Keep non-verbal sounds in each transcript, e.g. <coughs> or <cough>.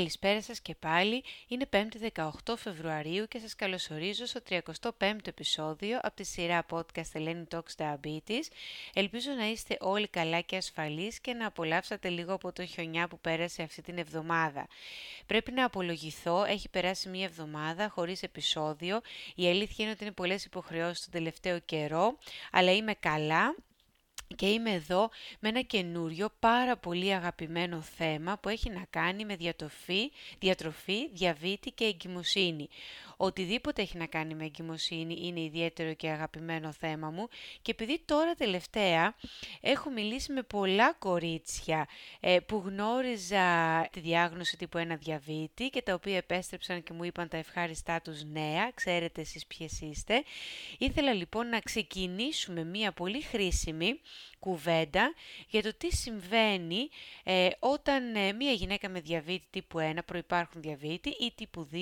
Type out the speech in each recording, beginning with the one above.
Καλησπέρα σας και πάλι. Είναι 5η 18 Φεβρουαρίου και σας καλωσορίζω στο 35ο επεισόδιο από τη σειρά podcast Eleni Talks Diabetes. Ελπίζω να είστε όλοι καλά και ασφαλείς και να απολαύσατε λίγο από το χιονιά που πέρασε αυτή την εβδομάδα. Πρέπει να απολογηθώ, έχει περάσει μία εβδομάδα χωρίς επεισόδιο. Η αλήθεια είναι ότι είναι πολλές υποχρεώσεις τον τελευταίο καιρό, αλλά είμαι καλά και είμαι εδώ με ένα καινούριο πάρα πολύ αγαπημένο θέμα που έχει να κάνει με διατροφή, διατροφή διαβήτη και εγκυμοσύνη. Οτιδήποτε έχει να κάνει με εγκυμοσύνη είναι ιδιαίτερο και αγαπημένο θέμα μου και επειδή τώρα τελευταία έχω μιλήσει με πολλά κορίτσια ε, που γνώριζα τη διάγνωση τύπου 1 διαβήτη και τα οποία επέστρεψαν και μου είπαν τα ευχάριστά τους νέα, ξέρετε εσείς ποιες είστε. Ήθελα λοιπόν να ξεκινήσουμε μία πολύ χρήσιμη κουβέντα για το τι συμβαίνει ε, όταν ε, μία γυναίκα με διαβήτη τύπου 1, προϋπάρχουν διαβήτη ή τύπου 2,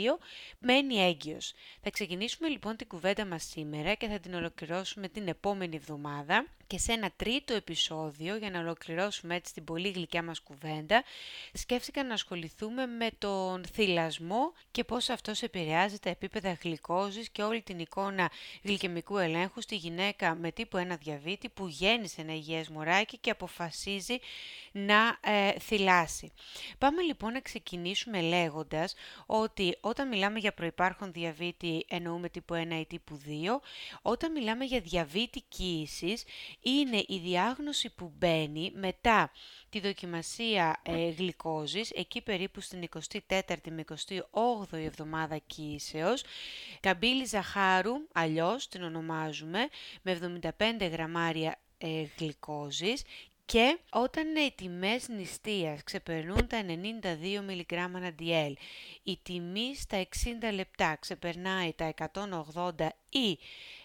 μένει έγκυος. Θα ξεκινήσουμε λοιπόν την κουβέντα μας σήμερα και θα την ολοκληρώσουμε την επόμενη εβδομάδα και σε ένα τρίτο επεισόδιο, για να ολοκληρώσουμε έτσι την πολύ γλυκιά μας κουβέντα, σκέφτηκα να ασχοληθούμε με τον θυλασμό και πώς αυτός επηρεάζει τα επίπεδα γλυκόζης και όλη την εικόνα γλυκαιμικού ελέγχου στη γυναίκα με τύπου 1 διαβήτη που γέννησε ένα υγιές μωράκι και αποφασίζει να ε, θυλάσει. Πάμε λοιπόν να ξεκινήσουμε λέγοντας ότι όταν μιλάμε για προϋπάρχον διαβήτη εννοούμε τύπου 1 ή τύπου 2, όταν μιλάμε για διαβήτη κοίησης είναι η διάγνωση που μπαίνει μετά τη δοκιμασία ε, γλυκόζης, εκεί περίπου στην 24η με 28η εβδομάδα κοίησεως, καμπύλη ζαχάρου, αλλιώς την ονομάζουμε, με 75 γραμμάρια ε, γλυκόζης. Και όταν οι τιμές νηστείας ξεπερνούν τα 92 μιλιγκράμμα DL, η τιμή στα 60 λεπτά ξεπερνάει τα 180 ή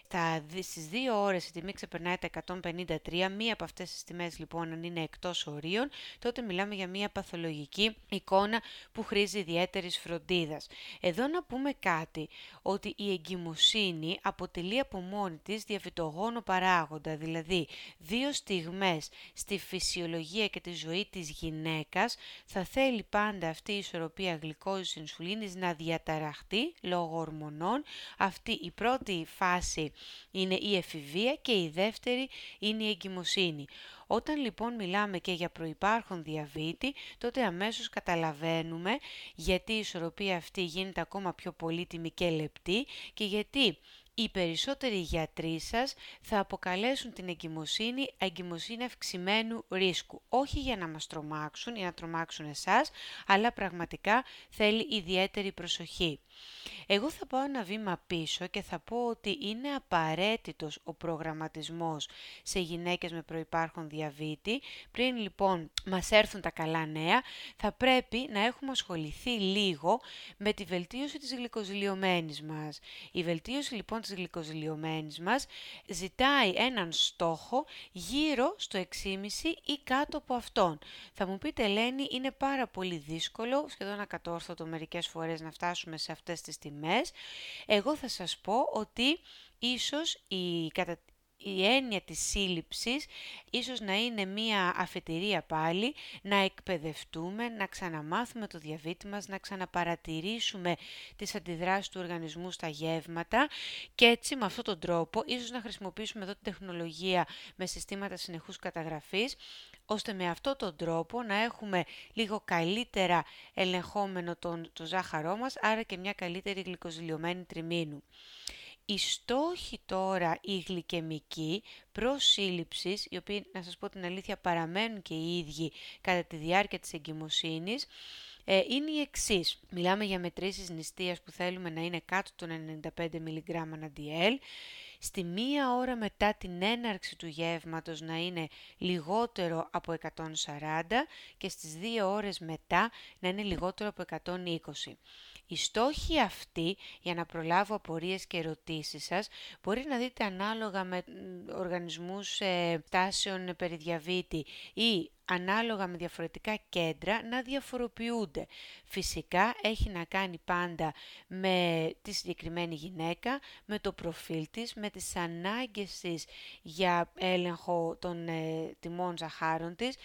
στα, στις δύο ώρες η τιμή ξεπερνάει τα 153, μία από αυτές τις τιμές λοιπόν αν είναι εκτός ορίων, τότε μιλάμε για μία παθολογική εικόνα που χρήζει ιδιαίτερης φροντίδας. Εδώ να πούμε κάτι, ότι η εγκυμοσύνη αποτελεί από μόνη της διαβητογόνο παράγοντα, δηλαδή δύο στιγμές στη φυσιολογία και τη ζωή της γυναίκας θα θέλει πάντα αυτή η ισορροπία γλυκόζης ινσουλίνης να διαταραχτεί λόγω ορμονών. Αυτή η πρώτη φάση είναι η εφηβεία και η δεύτερη είναι η εγκυμοσύνη. Όταν λοιπόν μιλάμε και για προϋπάρχον διαβήτη, τότε αμέσως καταλαβαίνουμε γιατί η ισορροπία αυτή γίνεται ακόμα πιο πολύτιμη και λεπτή και γιατί οι περισσότεροι γιατροί σας θα αποκαλέσουν την εγκυμοσύνη εγκυμοσύνη αυξημένου ρίσκου. Όχι για να μας τρομάξουν ή να τρομάξουν εσάς, αλλά πραγματικά θέλει ιδιαίτερη προσοχή. Εγώ θα πάω ένα βήμα πίσω και θα πω ότι είναι απαραίτητος ο προγραμματισμός σε γυναίκες με προϋπάρχον διαβήτη. Πριν λοιπόν μας έρθουν τα καλά νέα, θα πρέπει να έχουμε ασχοληθεί λίγο με τη βελτίωση της γλυκοζηλιωμένης μας. Η βελτίωση λοιπόν της γλυκοζηλιωμένης μας ζητάει έναν στόχο γύρω στο 6,5 ή κάτω από αυτόν. Θα μου πείτε Ελένη είναι πάρα πολύ δύσκολο, σχεδόν ακατόρθωτο μερικές φορές να φτάσουμε σε αυτές τις τιμές. Εγώ θα σας πω ότι ίσως η, κατα η έννοια της σύλληψης ίσως να είναι μία αφετηρία πάλι, να εκπαιδευτούμε, να ξαναμάθουμε το διαβήτη μας, να ξαναπαρατηρήσουμε τις αντιδράσεις του οργανισμού στα γεύματα και έτσι με αυτόν τον τρόπο ίσως να χρησιμοποιήσουμε εδώ την τεχνολογία με συστήματα συνεχούς καταγραφής ώστε με αυτόν τον τρόπο να έχουμε λίγο καλύτερα ελεγχόμενο τον, το ζάχαρό μας, άρα και μια καλύτερη γλυκοζηλιωμένη τριμήνου. Οι στόχοι τώρα οι γλυκαιμικοί προς σύλληψης, οι οποίοι να σας πω την αλήθεια παραμένουν και οι ίδιοι κατά τη διάρκεια της εγκυμοσύνης, ε, είναι οι εξής. Μιλάμε για μετρήσεις νηστείας που θέλουμε να είναι κάτω των 95 mg DL, στη μία ώρα μετά την έναρξη του γεύματος να είναι λιγότερο από 140 και στις δύο ώρες μετά να είναι λιγότερο από 120. Οι στόχοι αυτοί, για να προλάβω απορίες και ερωτήσεις σας, μπορεί να δείτε ανάλογα με οργανισμούς ε, τάσεων περί διαβήτη ή ανάλογα με διαφορετικά κέντρα να διαφοροποιούνται. Φυσικά έχει να κάνει πάντα με τη συγκεκριμένη γυναίκα, με το προφίλ της, με τις ανάγκες της για έλεγχο των ε, τιμών ζαχάρων της,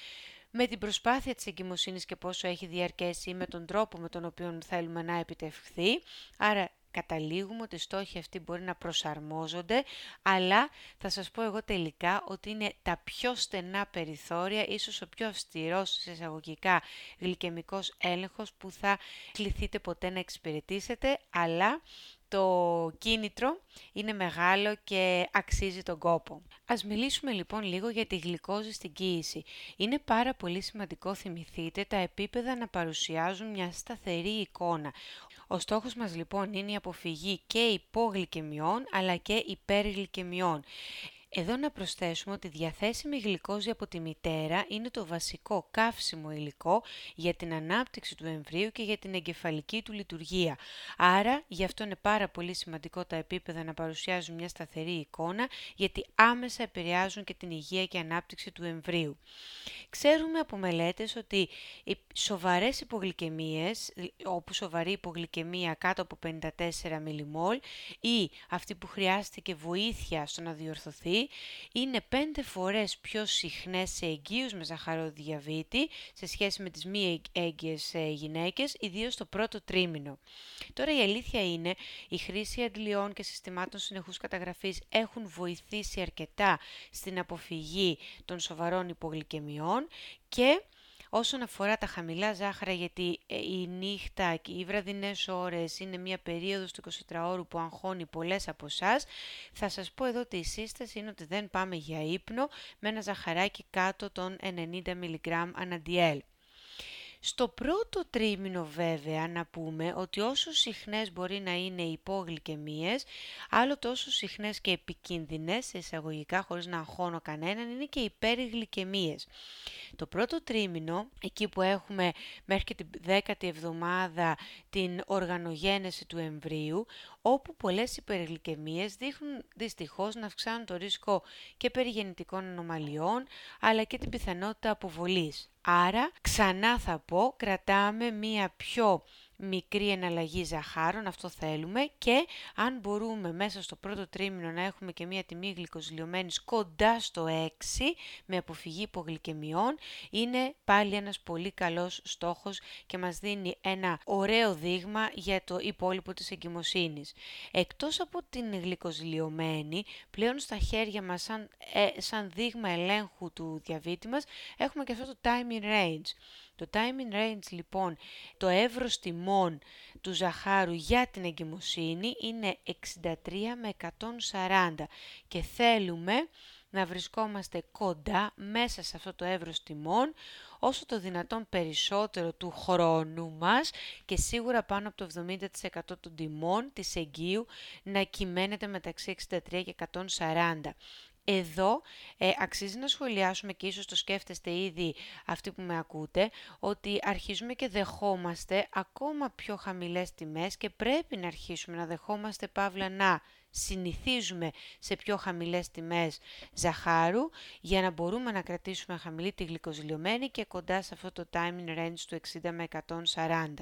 με την προσπάθεια της εγκυμοσύνης και πόσο έχει διαρκέσει ή με τον τρόπο με τον οποίο θέλουμε να επιτευχθεί. Άρα καταλήγουμε ότι οι στόχοι αυτοί μπορεί να προσαρμόζονται, αλλά θα σας πω εγώ τελικά ότι είναι τα πιο στενά περιθώρια, ίσως ο πιο αυστηρός σε εισαγωγικά γλυκαιμικός έλεγχος που θα κληθείτε ποτέ να εξυπηρετήσετε, αλλά το κίνητρο είναι μεγάλο και αξίζει τον κόπο. Ας μιλήσουμε λοιπόν λίγο για τη γλυκόζη στην κοίηση. Είναι πάρα πολύ σημαντικό, θυμηθείτε, τα επίπεδα να παρουσιάζουν μια σταθερή εικόνα. Ο στόχος μας λοιπόν είναι η αποφυγή και υπόγλυκαιμιών αλλά και υπεργλυκαιμιών. Εδώ να προσθέσουμε ότι διαθέσιμη γλυκόζη από τη μητέρα είναι το βασικό καύσιμο υλικό για την ανάπτυξη του εμβρίου και για την εγκεφαλική του λειτουργία. Άρα, γι' αυτό είναι πάρα πολύ σημαντικό τα επίπεδα να παρουσιάζουν μια σταθερή εικόνα, γιατί άμεσα επηρεάζουν και την υγεία και ανάπτυξη του εμβρίου. Ξέρουμε από μελέτες ότι οι σοβαρές υπογλυκαιμίες, όπου σοβαρή υπογλυκαιμία κάτω από 54 μιλιμόλ ή αυτή που χρειάστηκε βοήθεια στο να διορθωθεί, είναι πέντε φορές πιο συχνές σε εγγύους με ζαχαροδιαβήτη σε σχέση με τις μη έγκυες ε, γυναίκες, ιδίως στο πρώτο τρίμηνο. Τώρα η αλήθεια είναι, η χρήση αντλειών και συστημάτων συνεχούς καταγραφής έχουν βοηθήσει αρκετά στην αποφυγή των σοβαρών υπογλυκαιμιών και Όσον αφορά τα χαμηλά ζάχαρα, γιατί ε, η νύχτα και οι βραδινές ώρες είναι μια περίοδος του 24ωρου που αγχώνει πολλές από εσάς, θα σας πω εδώ ότι η σύσταση είναι ότι δεν πάμε για ύπνο με ένα ζαχαράκι κάτω των 90 mg αναντιέλ. Στο πρώτο τρίμηνο βέβαια να πούμε ότι όσο συχνές μπορεί να είναι οι υπόγλυκαιμίες, άλλο τόσο συχνές και επικίνδυνες, εισαγωγικά χωρίς να αγχώνω κανέναν, είναι και οι υπεριγλυκαιμίες. Το πρώτο τρίμηνο, εκεί που έχουμε μέχρι και την δέκατη εβδομάδα την οργανογένεση του εμβρίου, όπου πολλές υπεργλυκαιμίες δείχνουν δυστυχώς να αυξάνουν το ρίσκο και περιγεννητικών ανομαλιών, αλλά και την πιθανότητα αποβολής. Άρα, ξανά θα πω, κρατάμε μία πιο μικρή εναλλαγή ζαχάρων, αυτό θέλουμε και αν μπορούμε μέσα στο πρώτο τρίμηνο να έχουμε και μία τιμή γλυκοζηλιωμένης κοντά στο 6 με αποφυγή υπογλυκαιμιών είναι πάλι ένας πολύ καλός στόχος και μας δίνει ένα ωραίο δείγμα για το υπόλοιπο της εγκυμοσύνης. Εκτός από την γλυκοζηλιωμένη, πλέον στα χέρια μας σαν, ε, σαν δείγμα ελέγχου του διαβήτη μας έχουμε και αυτό το timing range. Το timing range λοιπόν, το εύρος τιμών του ζαχάρου για την εγκυμοσύνη είναι 63 με 140 και θέλουμε να βρισκόμαστε κοντά μέσα σε αυτό το εύρος τιμών όσο το δυνατόν περισσότερο του χρόνου μας και σίγουρα πάνω από το 70% των τιμών της εγγύου να κυμαίνεται μεταξύ 63 και 140. Εδώ ε, αξίζει να σχολιάσουμε και ίσως το σκέφτεστε ήδη αυτοί που με ακούτε, ότι αρχίζουμε και δεχόμαστε ακόμα πιο χαμηλές τιμές και πρέπει να αρχίσουμε να δεχόμαστε παύλα να συνηθίζουμε σε πιο χαμηλές τιμές ζαχάρου για να μπορούμε να κρατήσουμε χαμηλή τη γλυκοζηλιωμένη και κοντά σε αυτό το timing range του 60 με 140.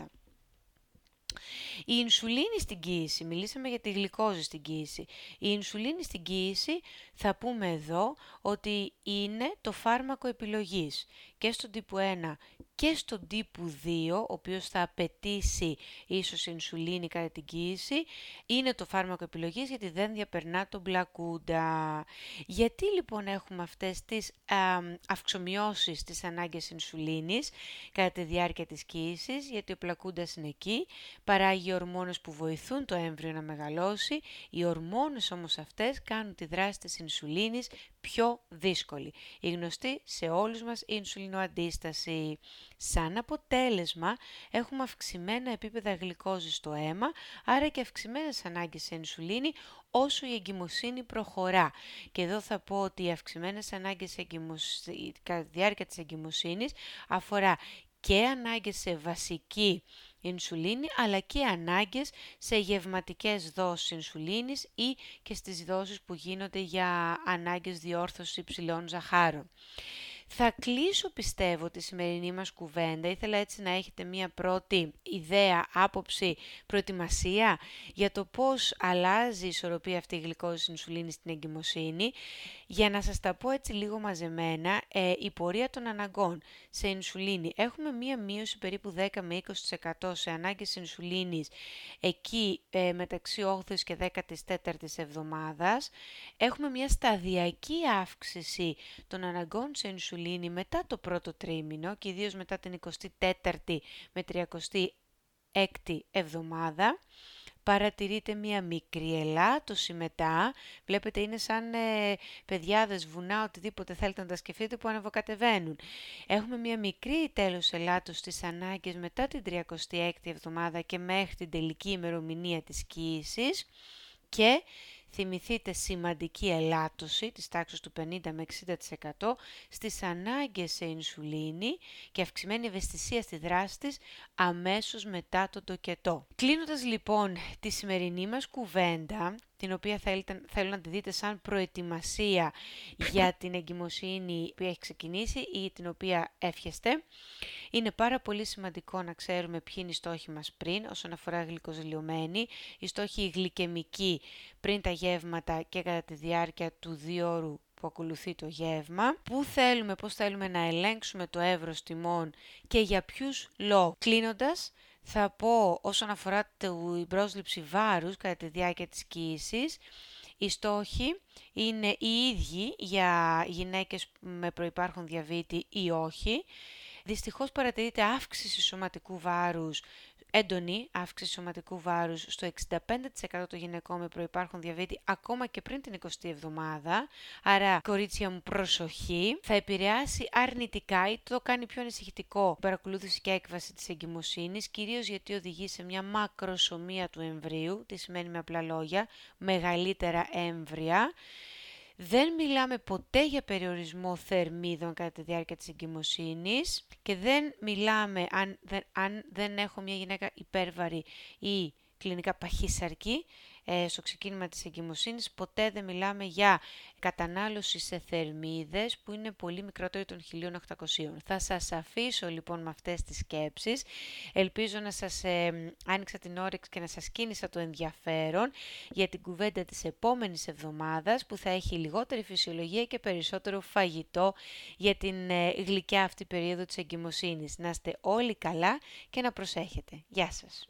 Η ινσουλίνη στην κοίηση, μιλήσαμε για τη γλυκόζη στην κοίηση. Η ινσουλίνη στην κοίηση θα πούμε εδώ ότι είναι το φάρμακο επιλογής και στον τύπου 1 και στον τύπου 2, ο οποίος θα απαιτήσει ίσως ινσουλίνη κατά την κοίηση, είναι το φάρμακο επιλογής γιατί δεν διαπερνά τον μπλακούντα. Γιατί λοιπόν έχουμε αυτές τις α, αυξομοιώσεις της ανάγκης ινσουλίνης κατά τη διάρκεια της κοίησης, γιατί ο πλακούντας είναι εκεί, παράγει ορμόνες που βοηθούν το έμβριο να μεγαλώσει, οι ορμόνες όμως αυτές κάνουν τη δράση της ινσουλίνης πιο δύσκολη. Η γνωστή σε όλους μας ινσουλινοαντίσταση. Σαν αποτέλεσμα έχουμε αυξημένα επίπεδα γλυκόζης στο αίμα, άρα και αυξημένες ανάγκες σε ινσουλίνη όσο η εγκυμοσύνη προχωρά. Και εδώ θα πω ότι οι αυξημένες ανάγκες κατά τη διάρκεια της εγκυμοσύνης αφορά και ανάγκες σε βασική ινσουλίνη αλλά και ανάγκες σε γευματικές δόσεις ινσουλίνης ή και στις δόσεις που γίνονται για ανάγκες διόρθωσης υψηλών ζαχάρων. Θα κλείσω πιστεύω τη σημερινή μας κουβέντα. Ήθελα έτσι να έχετε μία πρώτη ιδέα, άποψη, προετοιμασία για το πώς αλλάζει η ισορροπία αυτή η γλυκόζης ινσουλίνης στην εγκυμοσύνη. Για να σας τα πω έτσι λίγο μαζεμένα, ε, η πορεία των αναγκών σε ινσουλίνη. Έχουμε μία μείωση περίπου 10 με 20% σε ανάγκες ινσουλίνης εκεί ε, μεταξύ 8ης και 14ης εβδομάδας. Έχουμε μία σταδιακή αύξηση των αναγκών σε ινσουλίνη μετά το πρώτο τρίμηνο και ιδίως μετά την 24η με 36η εβδομάδα παρατηρείτε μία μικρή ελάττωση μετά. Βλέπετε είναι σαν ε, παιδιάδες, βουνά, οτιδήποτε θέλετε να τα σκεφτείτε που ανεβοκατεβαίνουν. Έχουμε μία μικρή τέλος ελάττωση στις ανάγκες μετά την 36η εβδομάδα και μέχρι την τελική ημερομηνία της κοίησης και θυμηθείτε σημαντική ελάττωση της τάξης του 50 με 60% στις ανάγκες σε ινσουλίνη και αυξημένη ευαισθησία στη δράση της αμέσως μετά το τοκετό. Κλείνοντας λοιπόν τη σημερινή μας κουβέντα, την οποία θέλετε, θέλω να τη δείτε σαν προετοιμασία για <coughs> την εγκυμοσύνη που έχει ξεκινήσει ή την οποία εύχεστε. Είναι πάρα πολύ σημαντικό να ξέρουμε ποιοι είναι οι στόχοι μας πριν όσον αφορά γλυκοζηλιωμένη, οι στόχοι γλυκαιμικοί πριν τα γεύματα και κατά τη διάρκεια του δύο που ακολουθεί το γεύμα, πού θέλουμε, πώς θέλουμε να ελέγξουμε το εύρος τιμών και για ποιους λόγους. Κλείνοντας, θα πω όσον αφορά την πρόσληψη βάρους κατά τη διάρκεια της κοίησης, οι στόχοι είναι οι ίδιοι για γυναίκες με προϋπάρχον διαβήτη ή όχι. Δυστυχώς παρατηρείται αύξηση σωματικού βάρους έντονη αύξηση σωματικού βάρους στο 65% των γυναικών με προϋπάρχον διαβήτη ακόμα και πριν την 20η εβδομάδα. Άρα, κορίτσια μου, προσοχή. Θα επηρεάσει αρνητικά ή το κάνει πιο ανησυχητικό παρακολούθηση και έκβαση της εγκυμοσύνης, κυρίως γιατί οδηγεί σε μια μακροσωμία του εμβρίου, τι σημαίνει με απλά λόγια, μεγαλύτερα έμβρια. Δεν μιλάμε ποτέ για περιορισμό θερμίδων κατά τη διάρκεια της εγκυμοσύνης και δεν μιλάμε αν δεν, αν δεν έχω μια γυναίκα υπέρβαρη ή κλινικά παχύσαρκη, ε, στο ξεκίνημα της εγκυμοσύνης ποτέ δεν μιλάμε για κατανάλωση σε θερμίδες που είναι πολύ μικρότερη των 1800. Θα σας αφήσω λοιπόν με αυτές τις σκέψεις. Ελπίζω να σας ε, άνοιξα την όρεξη και να σας κίνησα το ενδιαφέρον για την κουβέντα της επόμενης εβδομάδας που θα έχει λιγότερη φυσιολογία και περισσότερο φαγητό για την ε, γλυκιά αυτή περίοδο της εγκυμοσύνης. Να είστε όλοι καλά και να προσέχετε. Γεια σας!